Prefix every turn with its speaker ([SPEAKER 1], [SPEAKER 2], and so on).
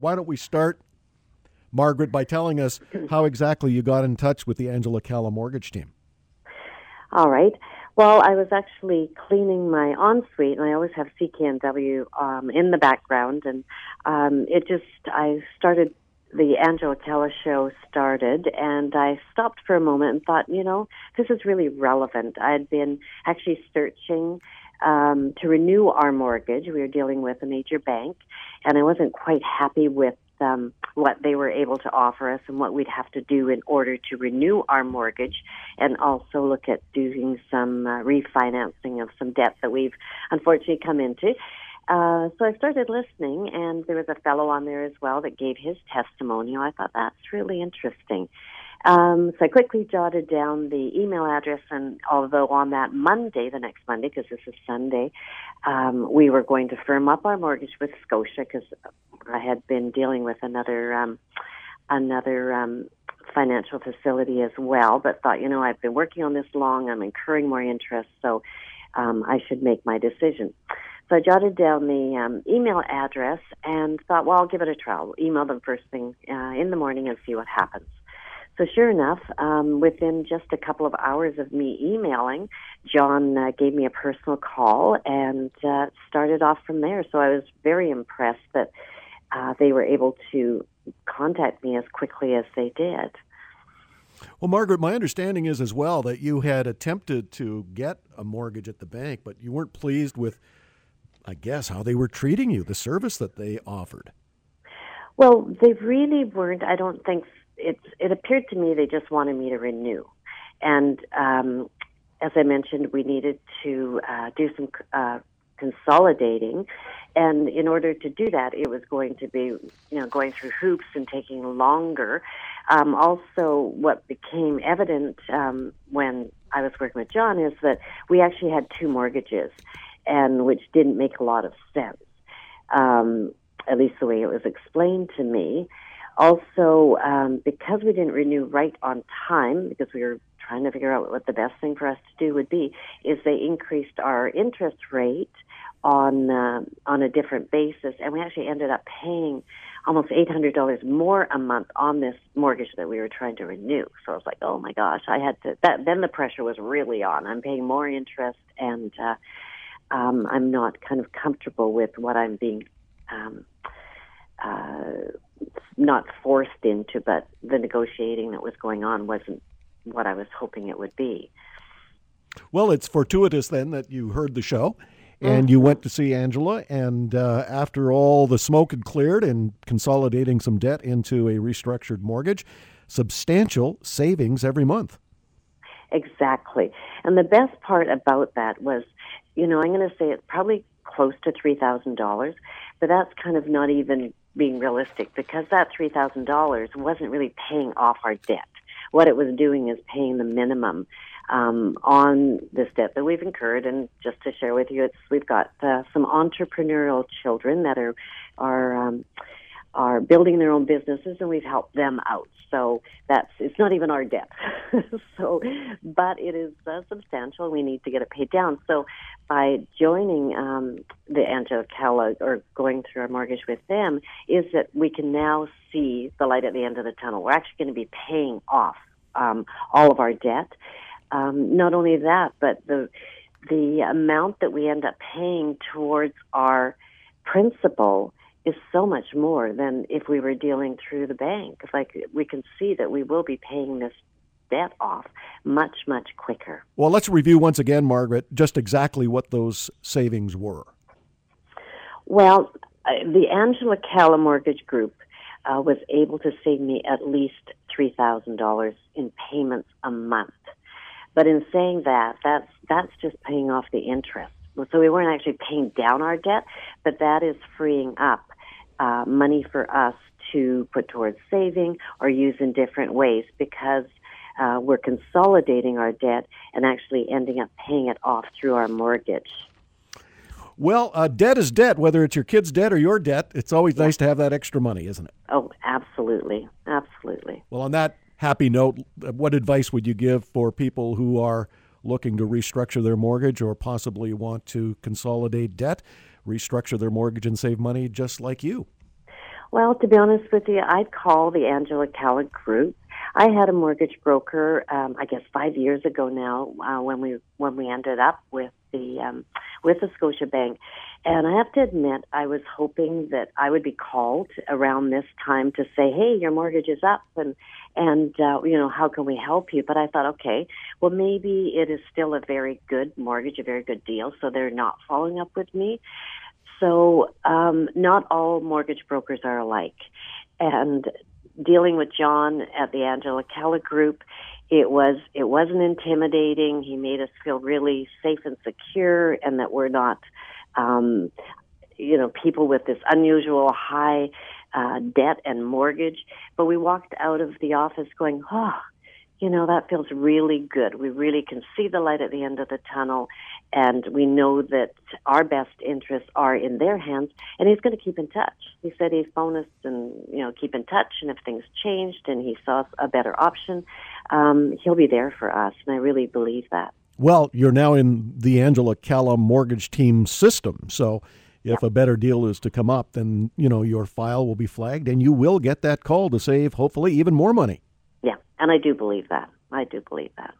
[SPEAKER 1] Why don't we start, Margaret, by telling us how exactly you got in touch with the Angela Calla mortgage team?
[SPEAKER 2] All right. Well, I was actually cleaning my ensuite, and I always have CKNW um, in the background, and um, it just I started the Angela Calla show started, and I stopped for a moment and thought, you know, this is really relevant. I had been actually searching um, to renew our mortgage. We were dealing with a major bank, and I wasn't quite happy with um, what they were able to offer us and what we'd have to do in order to renew our mortgage and also look at doing some uh, refinancing of some debt that we've unfortunately come into. Uh, so I started listening, and there was a fellow on there as well that gave his testimonial. I thought that's really interesting. Um, so I quickly jotted down the email address, and although on that Monday, the next Monday, because this is Sunday, um, we were going to firm up our mortgage with Scotia because I had been dealing with another um, another um, financial facility as well, but thought, you know, I've been working on this long, I'm incurring more interest, so um, I should make my decision. So I jotted down the um, email address and thought, well, I'll give it a try. I'll email them first thing uh, in the morning and see what happens. So sure enough, um, within just a couple of hours of me emailing, John uh, gave me a personal call and uh, started off from there. So I was very impressed that uh, they were able to contact me as quickly as they did.
[SPEAKER 1] Well, Margaret, my understanding is as well that you had attempted to get a mortgage at the bank, but you weren't pleased with, I guess, how they were treating you, the service that they offered.
[SPEAKER 2] Well, they really weren't. I don't think it. It appeared to me they just wanted me to renew, and um, as I mentioned, we needed to uh, do some uh, consolidating. And in order to do that, it was going to be, you know, going through hoops and taking longer. Um, also, what became evident um, when I was working with John is that we actually had two mortgages, and which didn't make a lot of sense, um, at least the way it was explained to me. Also, um, because we didn't renew right on time, because we were trying to figure out what the best thing for us to do would be, is they increased our interest rate on uh, on a different basis, and we actually ended up paying almost eight hundred dollars more a month on this mortgage that we were trying to renew. So I was like, oh my gosh, I had to. That then the pressure was really on. I'm paying more interest, and uh, um, I'm not kind of comfortable with what I'm being. Um, uh, not forced into, but the negotiating that was going on wasn't what I was hoping it would be.
[SPEAKER 1] Well, it's fortuitous then that you heard the show and you went to see Angela. And uh, after all the smoke had cleared and consolidating some debt into a restructured mortgage, substantial savings every month.
[SPEAKER 2] Exactly. And the best part about that was, you know, I'm going to say it's probably close to $3,000, but that's kind of not even being realistic because that $3,000 wasn't really paying off our debt. What it was doing is paying the minimum um, on this debt that we've incurred. And just to share with you, it's we've got uh, some entrepreneurial children that are are um, are building their own businesses, and we've helped them out. So that's it's not even our debt. so, but it is uh, substantial. We need to get it paid down. So, by joining um, the Calla or going through our mortgage with them, is that we can now see the light at the end of the tunnel. We're actually going to be paying off um, all of our debt um, not only that, but the the amount that we end up paying towards our principal is so much more than if we were dealing through the bank. Like we can see that we will be paying this debt off much, much quicker.
[SPEAKER 1] Well, let's review once again, Margaret, just exactly what those savings were.
[SPEAKER 2] Well, uh, the Angela Calla Mortgage Group uh, was able to save me at least $3,000 in payments a month. But in saying that, that's that's just paying off the interest. So we weren't actually paying down our debt, but that is freeing up uh, money for us to put towards saving or use in different ways because uh, we're consolidating our debt and actually ending up paying it off through our mortgage.
[SPEAKER 1] Well, uh, debt is debt, whether it's your kid's debt or your debt. It's always yeah. nice to have that extra money, isn't it?
[SPEAKER 2] Oh, absolutely. Absolutely.
[SPEAKER 1] Well, on that happy note, what advice would you give for people who are looking to restructure their mortgage or possibly want to consolidate debt, restructure their mortgage and save money just like you?
[SPEAKER 2] Well, to be honest with you, I'd call the Angela Calla Group. I had a mortgage broker, um, I guess five years ago now, uh, when we when we ended up with the um, with the Scotia Bank, and I have to admit, I was hoping that I would be called around this time to say, "Hey, your mortgage is up," and and uh, you know, how can we help you? But I thought, okay, well, maybe it is still a very good mortgage, a very good deal, so they're not following up with me. So, um, not all mortgage brokers are alike. And dealing with John at the Angela Calla Group, it was it wasn't intimidating. He made us feel really safe and secure, and that we're not, um, you know, people with this unusual high uh, debt and mortgage. But we walked out of the office going, oh, you know, that feels really good. We really can see the light at the end of the tunnel, and we know that our best interests are in their hands. And he's going to keep in touch. He said he'd phone us and you know keep in touch, and if things changed and he saw a better option, um, he'll be there for us. And I really believe that.
[SPEAKER 1] Well, you're now in the Angela Calla mortgage team system, so if a better deal is to come up, then you know your file will be flagged, and you will get that call to save hopefully even more money.
[SPEAKER 2] And I do believe that. I do believe that.